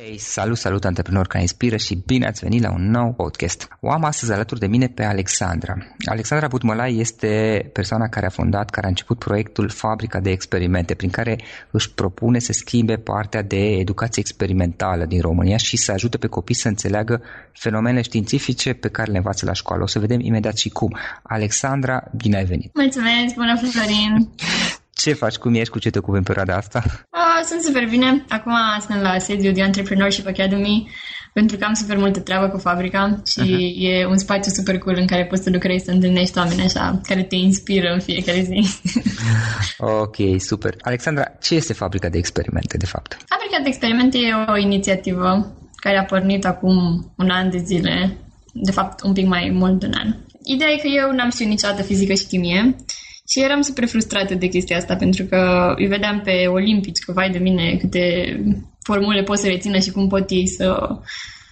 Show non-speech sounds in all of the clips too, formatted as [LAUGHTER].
Hey, salut, salut antreprenor care inspiră și bine ați venit la un nou podcast. O am astăzi alături de mine pe Alexandra. Alexandra Butmălai este persoana care a fondat, care a început proiectul Fabrica de Experimente, prin care își propune să schimbe partea de educație experimentală din România și să ajute pe copii să înțeleagă fenomenele științifice pe care le învață la școală. O să vedem imediat și cum. Alexandra, bine ai venit! Mulțumesc, bună Florin! [LAUGHS] Ce faci? Cum ești? Cu ce te ocupi în perioada asta? Uh, sunt super bine. Acum sunt la sediu de Entrepreneurship Academy pentru că am super multă treabă cu fabrica și uh-huh. e un spațiu super cool în care poți să lucrezi, să întâlnești oameni așa, care te inspiră în fiecare zi. [LAUGHS] ok, super. Alexandra, ce este Fabrica de Experimente, de fapt? Fabrica de Experimente e o inițiativă care a pornit acum un an de zile, de fapt un pic mai mult de un an. Ideea e că eu n-am știut niciodată fizică și chimie și eram super frustrată de chestia asta, pentru că îi vedeam pe olimpici că, vai de mine, câte formule pot să rețină și cum pot ei să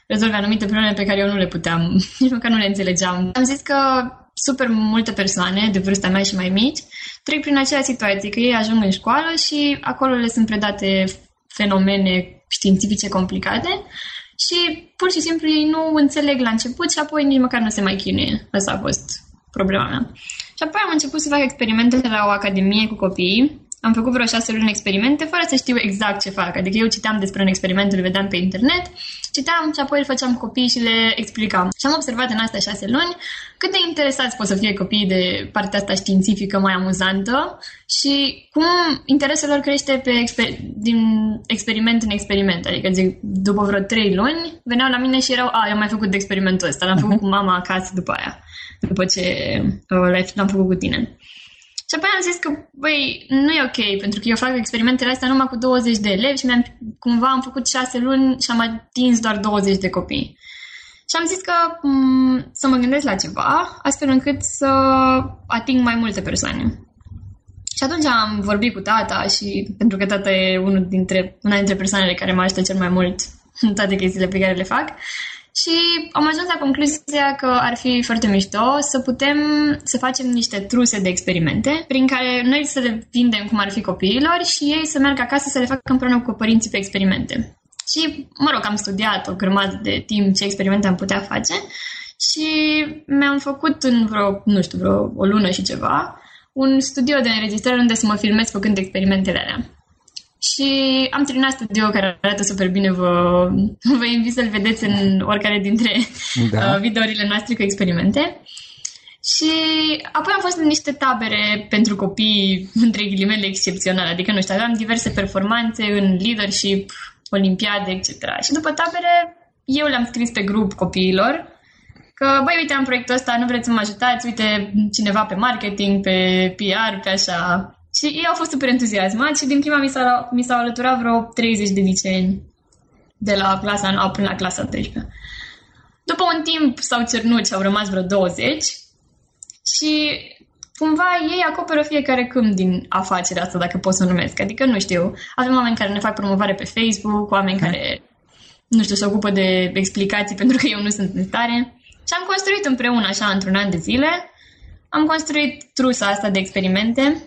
rezolve anumite probleme pe care eu nu le puteam, [LAUGHS] nici măcar nu le înțelegeam. Am zis că super multe persoane de vârsta mea și mai mici trec prin acea situație, că ei ajung în școală și acolo le sunt predate fenomene științifice complicate și pur și simplu ei nu înțeleg la început și apoi nici măcar nu se mai chinuie. Asta a fost problema mea. Și apoi am început să fac experimente la o academie cu copiii am făcut vreo șase luni experimente fără să știu exact ce fac. Adică eu citeam despre un experiment, îl vedeam pe internet, citeam și apoi îl făceam cu copiii și le explicam. Și am observat în astea șase luni cât de interesați pot să fie copiii de partea asta științifică mai amuzantă și cum interesul lor crește pe exper- din experiment în experiment. Adică zic, după vreo trei luni veneau la mine și erau, a, eu am mai făcut de experimentul ăsta, l-am făcut uh-huh. cu mama acasă după aia, după ce uh, l-am făcut cu tine. Și apoi am zis că, băi, nu e ok, pentru că eu fac experimentele astea numai cu 20 de elevi și mi-am, cumva am făcut 6 luni și am atins doar 20 de copii. Și am zis că m- mm, să mă gândesc la ceva, astfel încât să ating mai multe persoane. Și atunci am vorbit cu tata și pentru că tata e unul dintre, una dintre persoanele care mă ajută cel mai mult în toate chestiile pe care le fac și am ajuns la concluzia că ar fi foarte mișto să putem să facem niște truse de experimente prin care noi să le vindem cum ar fi copiilor și ei să meargă acasă să le facă împreună cu părinții pe experimente. Și, mă rog, am studiat o grămadă de timp ce experimente am putea face și mi-am făcut în vreo, nu știu, vreo o lună și ceva, un studio de înregistrare unde să mă filmez făcând experimentele alea. Și am terminat studio care arată super bine, vă, [LAUGHS] vă invit să-l vedeți în oricare dintre da. uh, videourile noastre cu experimente. Și apoi am fost în niște tabere pentru copii, [LAUGHS] între ghilimele, excepționale. Adică, nu știu, aveam diverse performanțe în leadership, olimpiade, etc. Și după tabere, eu le-am scris pe grup copiilor că, băi, uite, am proiectul ăsta, nu vreți să mă ajutați, uite, cineva pe marketing, pe PR, pe așa. Și ei au fost super entuziasmați și din prima mi, s-a, mi s-au alăturat vreo 30 de liceeni de la clasa 9 până la clasa 13. După un timp s-au cernut și au rămas vreo 20 și cumva ei acoperă fiecare câmp din afacerea asta, dacă pot să o numesc. Adică, nu știu, avem oameni care ne fac promovare pe Facebook, oameni care, nu știu, se ocupă de explicații [LAUGHS] pentru că eu nu sunt în stare. Și am construit împreună, așa, într-un an de zile, am construit trusa asta de experimente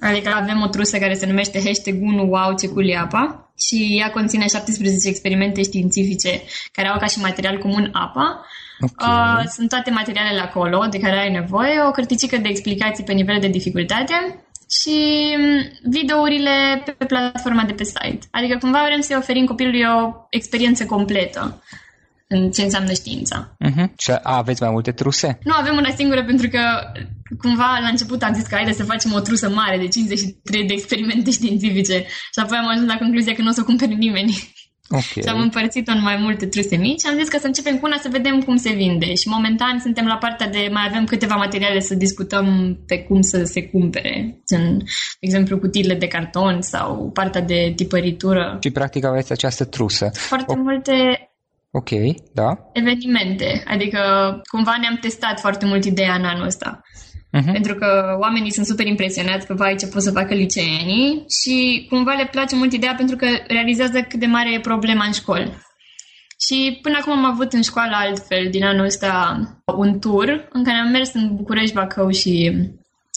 Adică avem o trusă care se numește hashtag 1 wow ce cool apa și ea conține 17 experimente științifice care au ca și material comun apa. Okay. Uh, sunt toate materialele acolo de care ai nevoie, o cărticică de explicații pe nivel de dificultate și mm, videourile pe platforma de pe site. Adică cumva vrem să-i oferim copilului o experiență completă în ce înseamnă știința. Uh-huh. Și aveți mai multe truse? Nu, avem una singură pentru că cumva la început am zis că haide să facem o trusă mare de 53 de experimente științifice și apoi am ajuns la concluzia că nu o să o cumpere nimeni. Okay. și am împărțit-o în mai multe truse mici și am zis că să începem cu una să vedem cum se vinde. Și momentan suntem la partea de mai avem câteva materiale să discutăm pe cum să se cumpere. În, de exemplu, cutiile de carton sau partea de tipăritură. Și practic aveți această trusă. Foarte o... multe Ok, da. Evenimente. Adică cumva ne-am testat foarte mult ideea în anul ăsta. Uh-huh. Pentru că oamenii sunt super impresionați că vai ce pot să facă liceenii și cumva le place mult ideea pentru că realizează cât de mare e problema în școli. Și până acum am avut în școală altfel, din anul ăsta, un tur în care am mers în București, Bacău și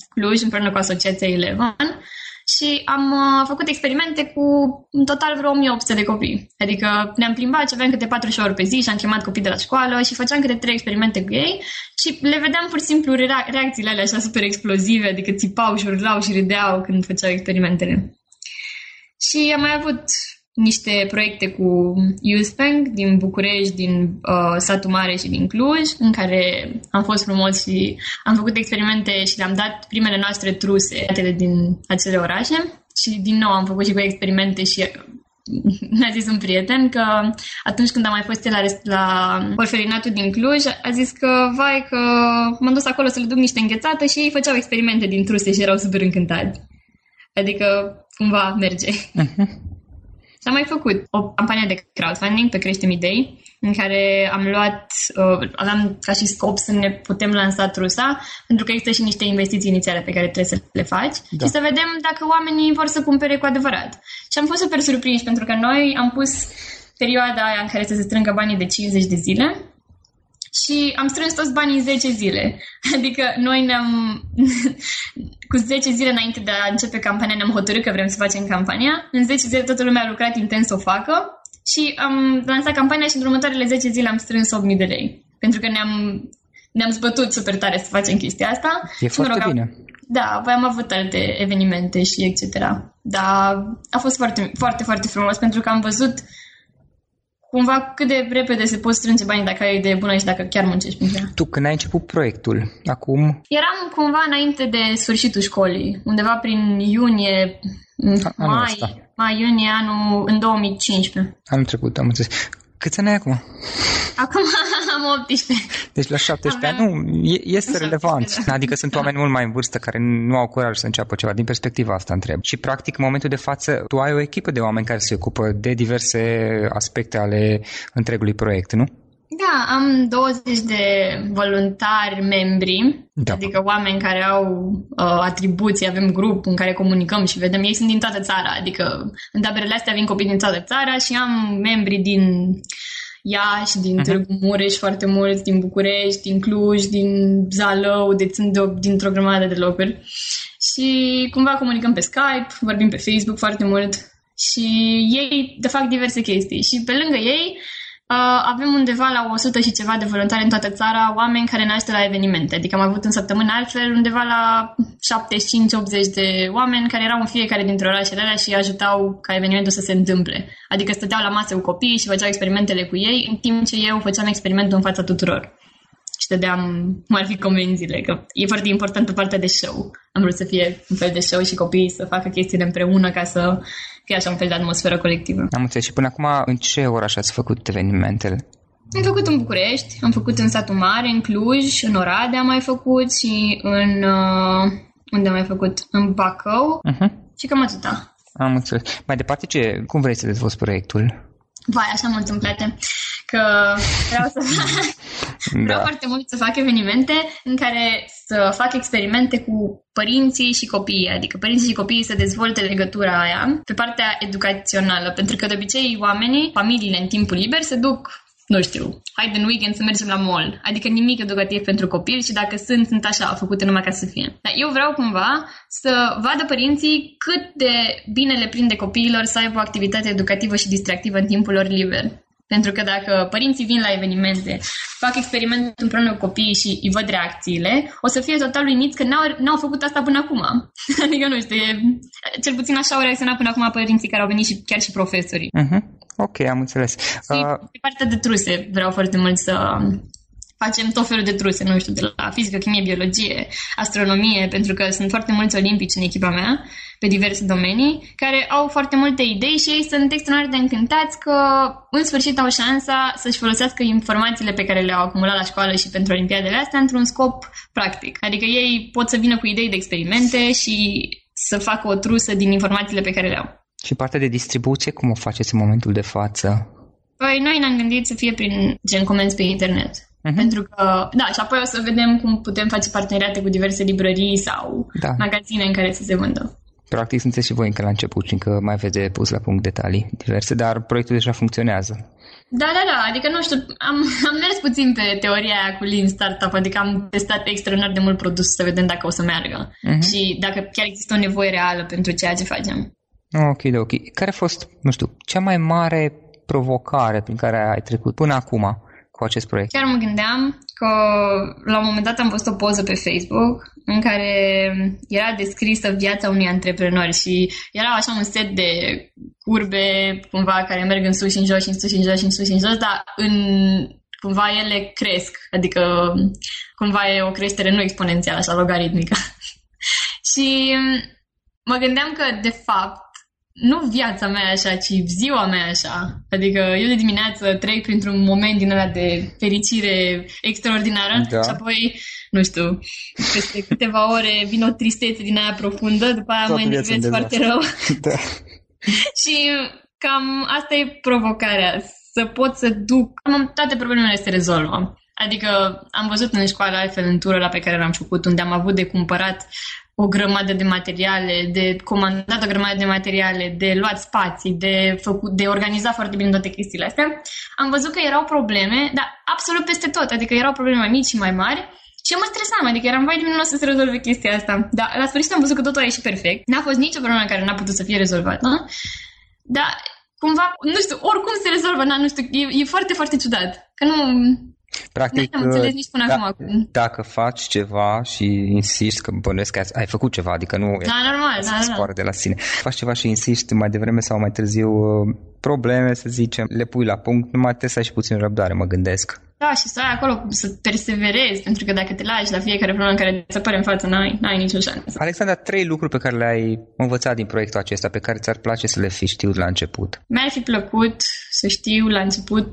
Cluj împreună cu Asociația Eleven și am uh, făcut experimente cu în total vreo 1800 de copii. Adică ne-am plimbat și aveam câte 40 ore pe zi și am chemat copii de la școală și făceam câte 3 experimente cu ei și le vedeam pur și simplu reacțiile alea așa super explozive, adică țipau și urlau și râdeau când făceau experimentele. Și am mai avut niște proiecte cu Youth Bank din București, din uh, Satul Mare și din Cluj, în care am fost frumos și am făcut experimente și le-am dat primele noastre truse din acele orașe. Și din nou am făcut și cu experimente și [LAUGHS] mi-a zis un prieten că atunci când am mai fost la, la orfelinatul din Cluj, a zis că, vai, că m-am dus acolo să le duc niște înghețată și ei făceau experimente din truse și erau super încântați. Adică, cumva, merge. Uh-huh. S-a mai făcut o campanie de crowdfunding pe Creștem Idei, în care am luat, uh, aveam ca și scop să ne putem lansa trusa, pentru că există și niște investiții inițiale pe care trebuie să le faci da. și să vedem dacă oamenii vor să cumpere cu adevărat. Și am fost super surprinși, pentru că noi am pus perioada aia în care să se strângă banii de 50 de zile și am strâns toți banii în 10 zile. [LAUGHS] Adică noi ne-am, [LAUGHS] cu 10 zile înainte de a începe campania, ne-am hotărât că vrem să facem campania. În 10 zile toată lumea a lucrat intens să o facă și am lansat campania și în următoarele 10 zile am strâns 8.000 de lei. Pentru că ne-am, ne-am zbătut super tare să facem chestia asta. E și, foarte mă rog, bine. Am, da, apoi am avut alte evenimente și etc. Dar a fost foarte, foarte, foarte frumos pentru că am văzut cumva cât de repede se pot strânge banii dacă ai o idee bună și dacă chiar muncești pentru ea. Tu când ai început proiectul, acum Eram cumva înainte de sfârșitul școlii, undeva prin iunie, anul mai, ăsta. mai iunie anul în 2015. anul trecut, am înțeles. Câți ani ai acum? Acum [LAUGHS] am 18. Deci la 17 ani, Aveam- nu, e, este La relevant. 17, da. Adică sunt oameni mult mai în vârstă care nu au curaj să înceapă ceva. Din perspectiva asta întreb. Și practic, în momentul de față, tu ai o echipă de oameni care se ocupă de diverse aspecte ale întregului proiect, nu? Da, am 20 de voluntari membri, Da. adică oameni care au uh, atribuții, avem grup în care comunicăm și vedem, ei sunt din toată țara, adică în taberele astea vin copii din toată țara și am membri din Iași, din Mhm. Târgu Mureș foarte mulți, din București, din Cluj, din Zalău, deci sunt de, dintr-o grămadă de locuri. Și cumva comunicăm pe Skype, vorbim pe Facebook foarte mult și ei de fac diverse chestii. Și pe lângă ei Uh, avem undeva la 100 și ceva de voluntari în toată țara, oameni care ne ajută la evenimente. Adică am avut în săptămână altfel undeva la 75-80 de oameni care erau în fiecare dintre orașele alea și ajutau ca evenimentul să se întâmple. Adică stăteau la masă cu copiii și făceau experimentele cu ei, în timp ce eu făceam experimentul în fața tuturor. Și dădeam cum ar fi comenzile, că e foarte important pe partea de show. Am vrut să fie un fel de show și copiii să facă chestiile împreună ca să fie așa un fel de atmosferă colectivă. Am înțeles. Și până acum, în ce oraș ați făcut evenimentele? Am făcut în București, am făcut în satul mare, în Cluj, în Oradea am mai făcut și în... Uh, unde am mai făcut? În Bacău Uh-huh. și cam atâta. Am înțeles. Mai departe, ce, cum vrei să dezvolți proiectul? Vai, așa mult îmi place că vreau să [LAUGHS] vreau Da. foarte mult să fac evenimente în care să fac experimente cu părinții și copiii, adică părinții și copiii să dezvolte legătura aia pe partea educațională, pentru că de obicei oamenii, familiile în timpul liber se duc nu știu, hai de în weekend să mergem la mall. Adică nimic educativ pentru copil și dacă sunt, sunt așa, făcute numai ca să fie. Dar eu vreau cumva să vadă părinții cât de bine le prinde copiilor să aibă o activitate educativă și distractivă în timpul lor liber. Pentru că dacă părinții vin la evenimente, fac experiment împreună cu copiii și îi văd reacțiile, o să fie total uimiți că n-au, n-au făcut asta până acum. [LAUGHS] adică nu știu, e, cel puțin așa au reacționat până acum părinții care au venit și chiar și profesorii. Uh-huh. Ok, am înțeles. Și Uh, pe partea de truse vreau foarte mult să facem tot felul de truse, nu știu, de la fizică, chimie, biologie, astronomie, pentru că sunt foarte mulți olimpici în echipa mea, pe diverse domenii, care au foarte multe idei și ei sunt extraordinar de încântați că în sfârșit au șansa să-și folosească informațiile pe care le-au acumulat la școală și pentru olimpiadele astea într-un scop practic. Adică ei pot să vină cu idei de experimente și să facă o trusă din informațiile pe care le au. și partea de distribuție, cum o faceți în momentul de față? Păi noi ne-am gândit să fie prin gen comenzi pe internet. Mhm. Pentru că, da, și apoi o să vedem cum putem face parteneriate cu diverse librării sau Da. magazine în care să se vândă. Practic sunteți și voi încă la început și încă mai aveți de pus la punct detalii diverse, dar proiectul deja funcționează. Da, da, da, adică nu știu, am, am mers puțin pe teoria aia cu Lean Startup, adică am testat extraordinar de mult produs să vedem dacă o să meargă Mhm. și dacă chiar există o nevoie reală pentru ceea ce facem. Ok, de ok. Care a fost, nu știu, cea mai mare provocare prin care ai trecut până acum cu acest proiect? Chiar mă gândeam că la un moment dat am văzut o poză pe Facebook în care era descrisă viața unui antreprenor și era așa un set de curbe cumva care merg în sus și în jos și în sus și în jos și în sus și în jos, dar în cumva ele cresc, adică cumva e o creștere nu exponențială, așa logaritmică. [LAUGHS] și mă gândeam că de fapt nu viața mea așa, ci ziua mea așa. Adică eu de dimineață trec printr-un moment din ăla de fericire extraordinară Da. și apoi, nu știu, peste câteva ore vine o tristețe din aia profundă, după aia Toată mă viața enervez în foarte dezastru. rău. [LAUGHS] Da. și cam asta e provocarea, să pot să duc... Am, toate problemele se rezolvă. Adică am văzut în școală altfel în turul ăla pe care l-am făcut, unde am avut de cumpărat o grămadă de materiale, de comandat o grămadă de materiale, de luat spații, de, făcut, de organizat foarte bine toate chestiile astea, am văzut că erau probleme, dar absolut peste tot, adică erau probleme mai mici și mai mari și eu mă stresam, adică eram, vai de mine, nu o să se rezolve chestia asta. Dar la sfârșit am văzut că totul a ieșit perfect. N-a fost nicio problemă care n-a putut să fie rezolvată. Dar cumva, nu știu, oricum se rezolvă, na, nu știu, e, e foarte, foarte ciudat. Că nu, Practic, am înțeles nici până da, acum. dacă faci ceva și insisti că bănuiesc că ai făcut ceva, adică nu da, normal, da, da, da. de la sine. Faci ceva și insisti mai devreme sau mai târziu uh, probleme, să zicem, le pui la punct, numai trebuie să ai și puțin răbdare, mă gândesc. Da, și să ai acolo, să perseverezi, pentru că dacă te lași la fiecare problemă care ți apare în față, n-ai, n-ai nicio șansă. Alexandra, trei lucruri pe care le-ai învățat din proiectul acesta, pe care ți-ar place să le fi știut la început. Mi-ar fi plăcut să știu la început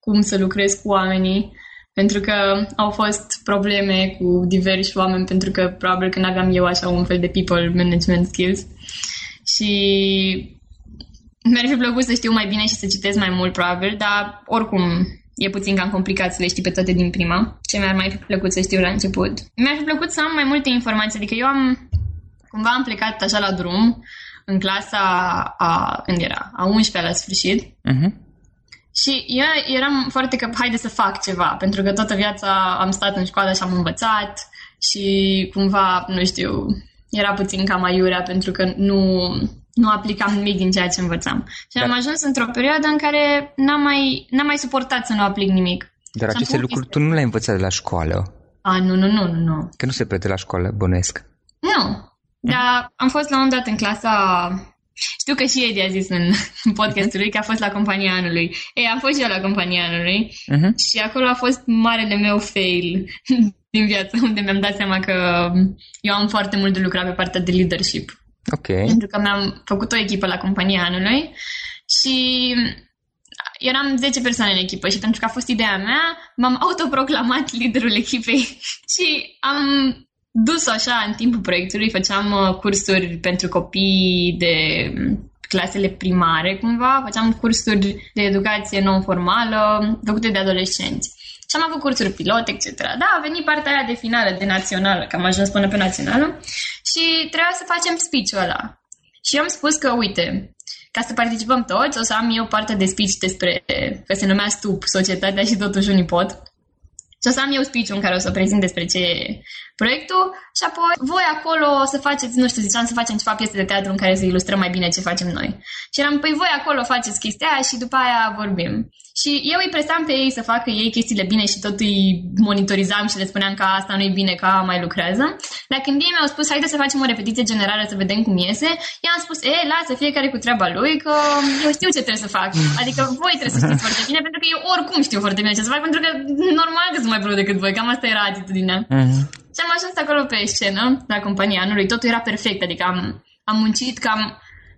cum să lucrez cu oamenii, pentru că au fost probleme cu diversi oameni, pentru că probabil că n-aveam eu așa un fel de people management skills. Și mi-ar fi plăcut să știu mai bine și să citesc mai mult, probabil, dar oricum e puțin cam complicat să le știi pe toate din prima. Ce mi-ar mai fi plăcut să știu la început? Mi-ar fi plăcut să am mai multe informații, adică eu am, cumva am plecat așa la drum, în clasa a, când era, a 11 la sfârșit. Uh-huh și eu eram foarte că haide să fac ceva, pentru că toată viața am stat în școală și am învățat și cumva, nu știu, era puțin cam aiurea pentru că nu, nu aplicam nimic din ceea ce învățam. Și Dar... am ajuns într-o perioadă în care n-am mai, n-am mai suportat să nu aplic nimic. Dar aceste lucruri tu nu le-ai învățat de la școală? A, nu, nu, nu, nu. Că nu se prete la școală, bănuiesc. Nu. Dar am fost la un dat în clasa știu că și Edi a zis în [LAUGHS] podcastul lui că a fost la compania anului. Ei, am fost și eu la compania anului uh-huh. și acolo a fost marele meu fail [LAUGHS] din viață, unde mi-am dat seama că eu am foarte mult de lucrat pe partea de leadership. Ok. Pentru că mi-am făcut o echipă la compania anului și eram 10 persoane în echipă și pentru că a fost ideea mea, m-am autoproclamat liderul echipei [LAUGHS] și am dus așa în timpul proiectului, făceam uh, cursuri pentru copii de mm, clasele primare, cumva, făceam cursuri de educație non-formală făcute de adolescenți. Și am avut cursuri pilot, etc. Da, a venit partea aia de finală, de națională, că am ajuns până pe națională și trebuia să facem speech-ul ăla. Și eu am spus că, uite, ca să participăm toți, o să am eu parte de speech despre, că se numea STUP, Societatea și totuși unii pot. Și o să am eu speech în care o să prezint despre ce e proiectul și apoi voi acolo o să faceți, nu știu, ziceam să facem ceva piese de teatru în care să ilustrăm mai bine ce facem noi. Și eram, păi voi acolo faceți chestia aia și după aia vorbim. Și eu îi presam pe ei să facă ei chestiile bine și tot îi monitorizam și le spuneam că asta nu e bine, că mai lucrează. Dar când ei mi-au spus, haide să facem o repetiție generală să vedem cum iese, eu am spus, e, lasă fiecare cu treaba lui, că eu știu ce trebuie să fac. Adică voi trebuie să știți foarte bine, pentru că eu oricum știu foarte bine ce să fac, pentru că normal că sunt mai bună decât voi, cam asta era atitudinea. Uh-huh. Și am ajuns acolo pe scenă, la compania anului, totul era perfect, adică am, am muncit cam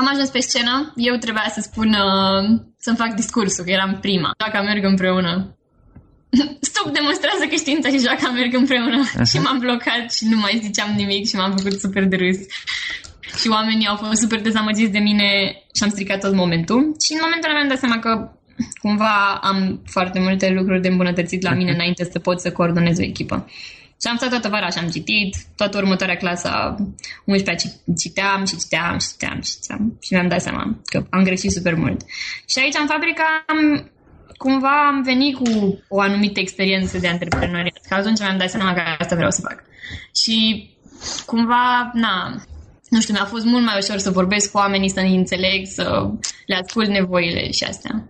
Am ajuns pe scenă, eu trebuia să spun, uh, să-mi fac discursul, că eram prima. Joaca merg împreună. [LAUGHS] Stop demonstrează că știința și joaca merg împreună. Uh-huh. și m-am blocat și nu mai ziceam nimic și m-am făcut super de râs. Și oamenii au fost super dezamăgiți de mine și am stricat tot momentul. Și în momentul ăla mi-am dat seama că cumva am foarte multe lucruri de îmbunătățit la mine înainte să pot să coordonez o echipă. Și am stat toată vara și am citit, toată următoarea clasă, 11 citeam și citeam și citeam și citeam și mi-am dat seama că am greșit super mult. Și aici în fabrica am, cumva am venit cu o anumită experiență de antreprenoriat. Că atunci mi-am dat seama că asta vreau să fac. Și cumva, na, nu știu, mi-a fost mult mai ușor să vorbesc cu oamenii, să ne înțeleg, să le ascult nevoile și astea.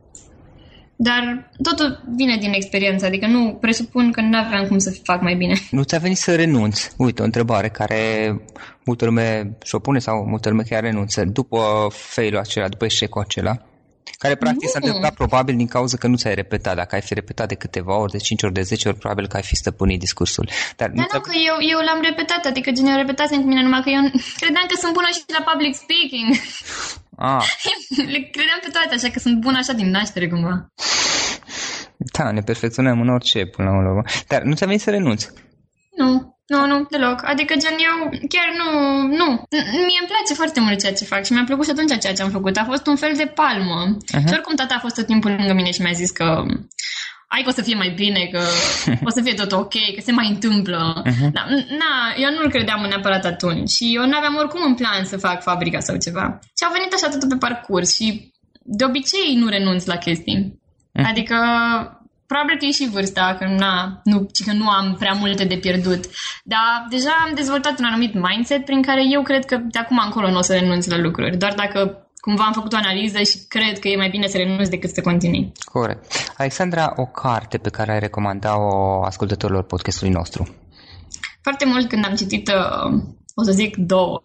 Dar totul vine din experiență, adică nu presupun că nu aveam cum să fac mai bine. Nu ți-a venit să renunți? Uite, o întrebare care multă lume și-o pune sau multă lume chiar renunță. După failul acela, după eșecul acela, care practic nu. s-a întâmplat probabil din cauza că nu ți-ai repetat. Dacă ai fi repetat de câteva ori, de 5 ori, de 10 ori, probabil că ai fi stăpânit discursul. Dar, Dar nu, că eu, eu l-am repetat, adică gen eu repetasem cu mine, numai că eu credeam că sunt bună și la public speaking. [LAUGHS] Ah. [LAUGHS] Le credeam pe toate, așa că sunt bună așa din naștere cumva. Da, ne perfecționăm în orice până la urmă. Dar nu ți-a venit să renunți? Nu. Nu, nu, deloc. Adică, gen, eu chiar nu, nu. Mie îmi place foarte mult ceea ce fac și mi-a plăcut și atunci ceea ce am făcut. A fost un fel de palmă. Uh-huh. Și oricum tata a fost tot timpul lângă mine și mi-a zis că ai că o să fie mai bine, că [LAUGHS] o să fie tot ok, că se mai întâmplă. Uh-huh. Da, na, eu nu-l credeam neapărat atunci și eu n-aveam oricum în plan să fac fabrica sau ceva. Și a venit așa totul pe parcurs și de obicei nu renunț la chestii. Uh-huh. Adică probabil că e și vârsta, că, na, nu, că nu am prea multe de pierdut. Dar deja am dezvoltat un anumit mindset prin care eu cred că de acum încolo nu o să renunț la lucruri. Doar dacă cumva am făcut o analiză și cred că e mai bine să renunț decât să continui. Corect. Alexandra, o carte pe care ai recomanda-o ascultătorilor podcastului nostru? Foarte mult când am citit, uh, o să zic două,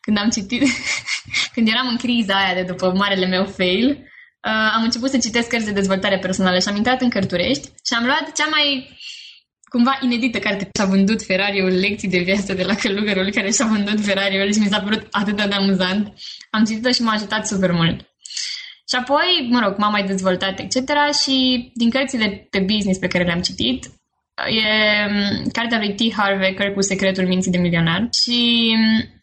când am citit, [LAUGHS] când eram în criza aia de după marele meu fail, uh, am început să citesc cărți de dezvoltare personală și am intrat în Cărturești și am luat cea mai cumva inedită carte. Și-a vândut Ferrari-ul Lecții de viață de la călugărul care și-a vândut Ferrari-ul și mi s-a părut atât de amuzant. Am citit-o și m-a ajutat super mult. Și apoi, mă rog, m-am mai dezvoltat, etc. Și din cărțile pe business pe care le-am citit, e mm, cartea lui T. Harvey, Căr cu secretul minții de milionar. Și, mm,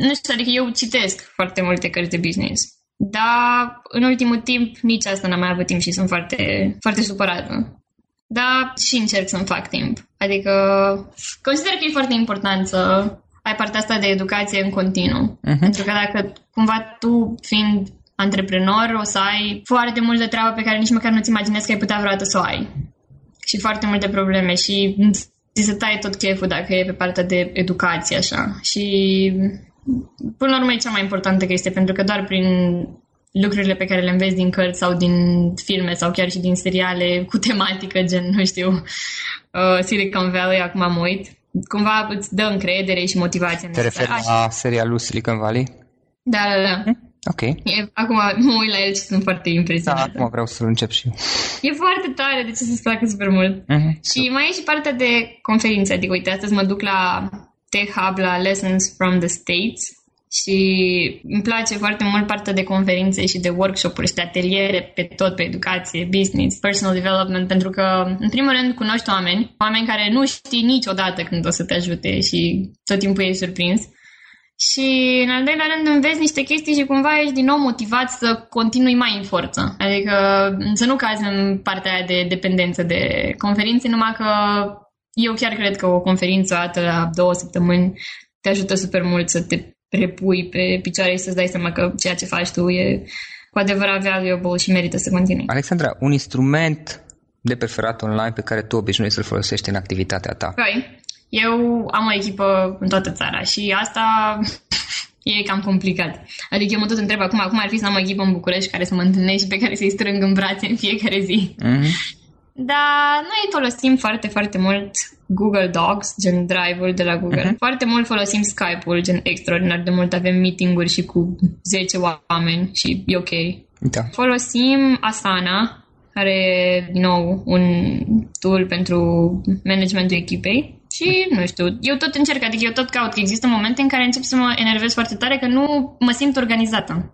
nu știu, adică eu citesc foarte multe cărți de business. Dar în ultimul timp nici asta n-am mai avut timp și sunt foarte, foarte supărată. Dar și încerc să-mi fac timp. Adică consider că e foarte important să ai partea asta de educație în continuu. Uh-huh. Pentru că dacă cumva tu, fiind antreprenor, o să ai foarte multă treabă pe care nici măcar nu-ți imaginezi că ai putea vreodată să o ai. Și foarte multe probleme și ți se taie tot cheful dacă e pe partea de educație, așa. Și până la urmă e cea mai importantă chestie, pentru că doar prin lucrurile pe care le înveți din cărți sau din filme sau chiar și din seriale cu tematică, gen, nu știu, uh, Silicon Valley, acum am uit, cumva îți dă încredere și motivație. Te referi la serialul Silicon Valley? Da, da, da. Hm? Ok. E, acum mă uit la el și sunt foarte impresionată. Da, acum vreau să-l încep și eu. E foarte tare, de ce să-ți placă super mult. Uh-huh. Și mai e și partea de conferințe, adică uite, astăzi mă duc la Tech Hub, la Lessons from the States, și îmi place foarte mult partea de conferințe și de workshop-uri și de ateliere pe tot, pe educație, business, personal development, pentru că, în primul rând, cunoști oameni, oameni care nu știi niciodată când o să te ajute și tot timpul ești surprins. Și, în al doilea rând, înveți niște chestii și cumva ești din nou motivat să continui mai în forță. Adică să nu cazi în partea aia de dependență de conferințe, numai că eu chiar cred că o conferință o dată la două săptămâni te ajută super mult să te repui pe picioare și să-ți dai seama că ceea ce faci tu e cu adevărat valuable și merită să continui. Alexandra, un instrument de preferat online pe care tu obișnuiești să-l folosești în activitatea ta? Păi, eu am o echipă în toată țara și asta [LAUGHS] e cam complicat. Adică eu mă tot întreb acum, acum ar fi să am o echipă în București care să mă întâlnești și pe care să-i strâng în brațe în fiecare zi. Mm-hmm. Dar noi folosim foarte, foarte mult Google Docs, gen Drive-ul de la Google. Uh-huh. Foarte mult folosim Skype-ul, gen extraordinar de mult. Avem meeting-uri și cu 10 oameni și e ok. Da. Folosim Asana, care e, din nou, un tool pentru managementul echipei. Și, nu știu, eu tot încerc, adică eu tot caut, că există momente în care încep să mă enervez foarte tare că nu mă simt organizată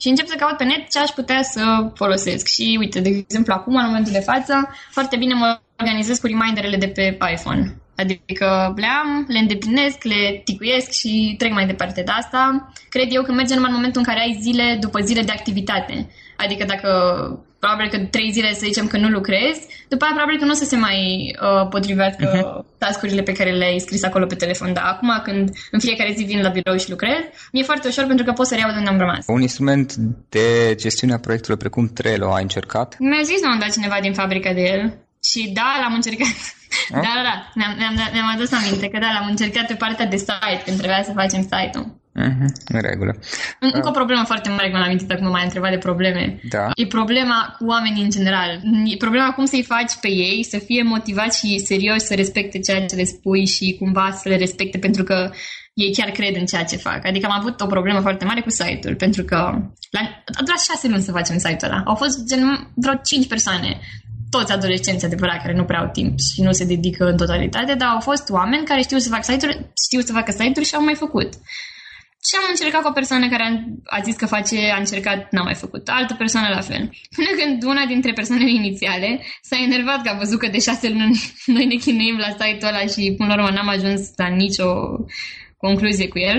și încep să caut pe net ce aș putea să folosesc. Și uite, de exemplu, acum, în momentul de față, foarte bine mă organizez cu reminderele de pe iPhone. Adică le am, le îndeplinesc, le ticuiesc și trec mai departe de asta. Cred eu că merge numai în momentul în care ai zile după zile de activitate. Adică dacă probabil că trei zile să zicem că nu lucrezi, după aia probabil că nu o să se mai uh, potrivească uh-huh. tascurile pe care le-ai scris acolo pe telefon. Dar acum când în fiecare zi vin la birou și lucrez, mi-e foarte ușor pentru că pot să reiau de unde am rămas. Un instrument de gestiune a proiectelor precum Trello ai încercat? Mi-a zis la un dat cineva din fabrica de el și da, l-am încercat. Da, da, da. Ne-am, ne-am, ne-am adus aminte că da, l-am încercat pe partea de site, când trebuia să facem site-ul. Uh-huh, în regulă. Încă o problemă foarte mare, când am amintit acum, m-ai întrebat de probleme. Da. E problema cu oamenii în general. E problema cum să-i faci pe ei să fie motivați și serioși să respecte ceea ce le spui și cumva să le respecte pentru că ei chiar cred în ceea ce fac. Adică am avut o problemă foarte mare cu site-ul, pentru că la, a durat șase luni să facem site-ul ăla. Au fost gen vreo cinci persoane toți adolescenți adevărat care nu prea au timp și nu se dedică în totalitate, dar au fost oameni care știu să facă site-uri, știu să facă site-uri și au mai făcut. Și am încercat cu o persoană care a, zis că face, a încercat, n-a mai făcut. Altă persoană la fel. [LAUGHS] Până când una dintre persoanele inițiale s-a enervat că a văzut că de șase luni [LAUGHS] noi ne chinuim la site-ul ăla și până la urmă n-am ajuns la nicio concluzie cu el.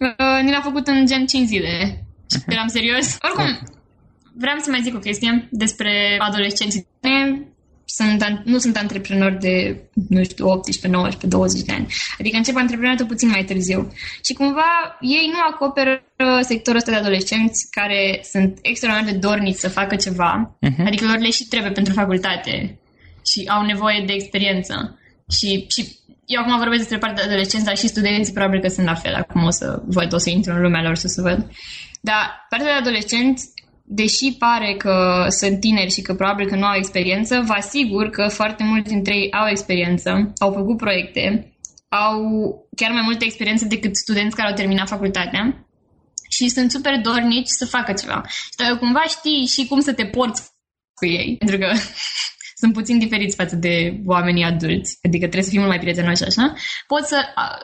Uh, ni l-a făcut în gen 5 zile. Și eram serios. Oricum, vreau să mai zic o chestie despre adolescenții sunt, nu sunt antreprenori de, nu știu, 18, 19, 20 de ani. Adică încep antreprenoriatul puțin mai târziu. Și cumva ei nu acoperă sectorul ăsta de adolescenți care sunt extraordinar de dorniți să facă ceva. Uh-huh. Adică lor le și trebuie pentru facultate și au nevoie de experiență. Și, și eu acum vorbesc despre partea de adolescență, dar și studenții probabil că sunt la fel. Acum o să văd, o să intru în lumea lor să se văd. Dar partea de adolescenți deși pare că sunt tineri și că probabil că nu au experiență, vă asigur că foarte mulți dintre ei au experiență, au făcut proiecte, au chiar mai multă experiență decât studenți care au terminat facultatea și sunt super dornici să facă ceva. Și dacă cumva știi și cum să te porți cu ei, pentru că sunt puțin diferiți față de oamenii adulți, adică trebuie să fii mult mai prietenoși așa, poți să,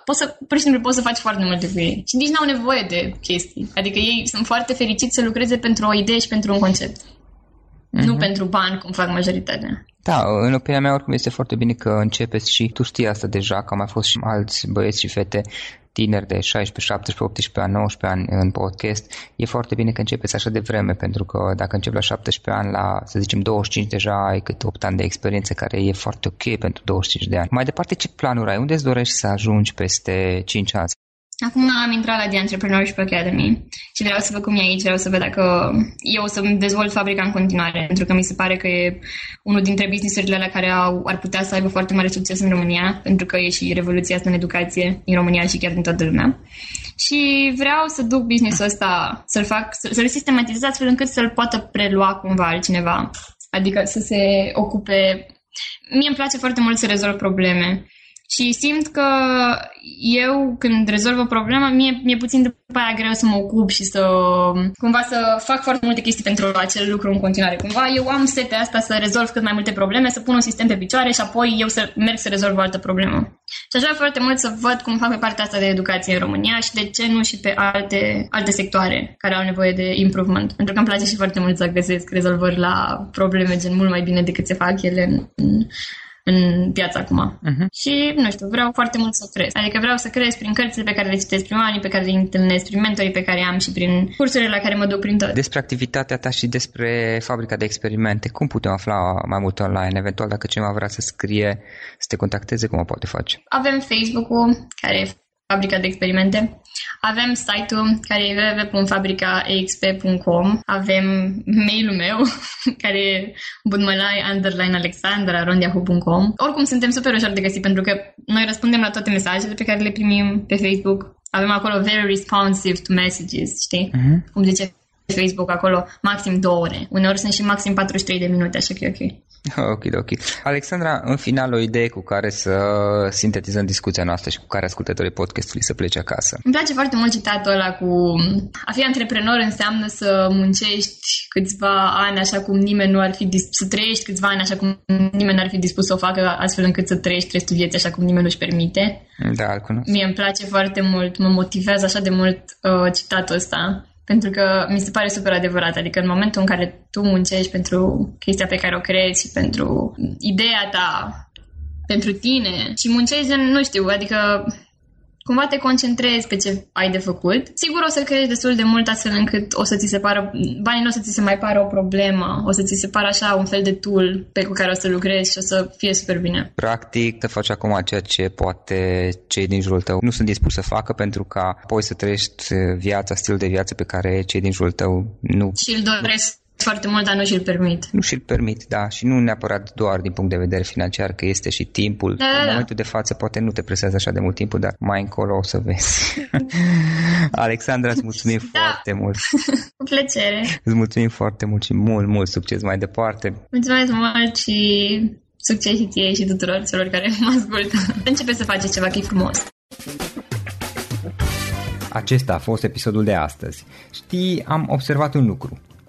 poți să, pur și simplu poți să faci foarte multe cu ei. Și nici n-au nevoie de chestii. Adică ei sunt foarte fericiți să lucreze pentru o idee și pentru un concept. Mm-hmm. Nu pentru bani, cum fac majoritatea. Da, în opinia mea oricum este foarte bine că începeți și tu știi asta deja, că au mai fost și alți băieți și fete tineri de 16, 17, 18 ani, 19 ani în podcast, e foarte bine că începeți așa de vreme, pentru că dacă începi la 17 ani, la, să zicem, 25 deja ai cât 8 ani de experiență, care e foarte ok pentru 25 de ani. Mai departe, ce planuri ai? Unde îți dorești să ajungi peste 5 ani? Acum am intrat la The Entrepreneurship Academy și vreau să văd cum e aici, vreau să văd dacă eu o să dezvolt fabrica în continuare, pentru că mi se pare că e unul dintre businessurile la care au, ar putea să aibă foarte mare succes în România, pentru că e și revoluția asta în educație în România și chiar din toată lumea. Și vreau să duc businessul ăsta, să-l fac, să-l sistematizez astfel încât să-l poată prelua cumva altcineva. Adică să se ocupe... Mie îmi place foarte mult să rezolv probleme și simt că eu, când rezolv o problemă, mie, mi-e puțin după aia greu să mă ocup și să cumva să fac foarte multe chestii pentru acel lucru în continuare. Cumva eu am setea asta să rezolv cât mai multe probleme, să pun un sistem pe picioare și apoi eu să merg să rezolv o altă problemă. Și aș vrea foarte mult să văd cum fac pe partea asta de educație în România și de ce nu și pe alte, alte sectoare care au nevoie de improvement. Pentru că îmi place și foarte mult să găsesc rezolvări la probleme gen mult mai bine decât se fac ele în, în în piața acum. Uh-huh. Și, nu știu, vreau foarte mult să cresc. Adică vreau să cresc prin cărțile pe care le citesc, prin oamenii pe care le întâlnesc, prin mentorii pe care am și prin cursurile la care mă duc prin tot. Despre activitatea ta și despre fabrica de experimente, cum putem afla mai mult online? Eventual, dacă cineva vrea să scrie, să te contacteze, cum o poate face? Avem Facebook-ul, care e fabrica de experimente. Avem site-ul care e www.fabricaexp.com Avem mail-ul meu [LAUGHS] care e budmălai underline alexandra rondiahu.com Oricum suntem super ușor de găsit pentru că noi răspundem la toate mesajele pe care le primim pe Facebook. Avem acolo very responsive to messages, știi? Uh-huh. Cum zice Facebook acolo, maxim două ore. Uneori sunt și maxim 43 de minute, așa că e ok. [LAUGHS] Ok, ok. Alexandra, în final o idee cu care să sintetizăm discuția noastră și cu care ascultătorii podcastului să plece acasă. Îmi place foarte mult citatul ăla cu a fi antreprenor înseamnă să muncești câțiva ani așa cum nimeni nu ar fi dispus, să trăiești câțiva ani așa cum nimeni nu ar fi dispus să o facă astfel încât să trăiești restul vieții așa cum nimeni nu-și permite. Da, îl cunosc. Mie îmi place foarte mult, mă motivează așa de mult uh, citatul ăsta pentru că mi se pare super adevărat. Adică în momentul în care tu muncești pentru chestia pe care o crezi și pentru ideea ta, pentru tine și muncești, nu știu, adică cumva te concentrezi pe ce ai de făcut. Sigur o să crești destul de mult astfel încât o să ți se pară, banii nu o să ți se mai pară o problemă, o să ți se pară așa un fel de tool pe cu care o să lucrezi și o să fie super bine. Practic, te faci acum ceea ce poate cei din jurul tău nu sunt dispuși să facă pentru ca apoi să trăiești viața, stil de viață pe care cei din jurul tău nu... Și îl doresc foarte mult, dar nu și-l permit. Nu și-l permit, da, și nu neapărat doar din punct de vedere financiar, că este și timpul. Da, da, în da. momentul de față poate nu te presează așa de mult timpul, dar mai încolo o să vezi. [LAUGHS] Alexandra, îți mulțumim Da. foarte mult. [LAUGHS] Cu plăcere. Îți mulțumim foarte mult și mult, mult succes mai departe. Mulțumesc mult și succes și ție și tuturor celor care mă ascultă. Începe să faceți ceva că e frumos. Acesta a fost episodul de astăzi. Știi, am observat un lucru.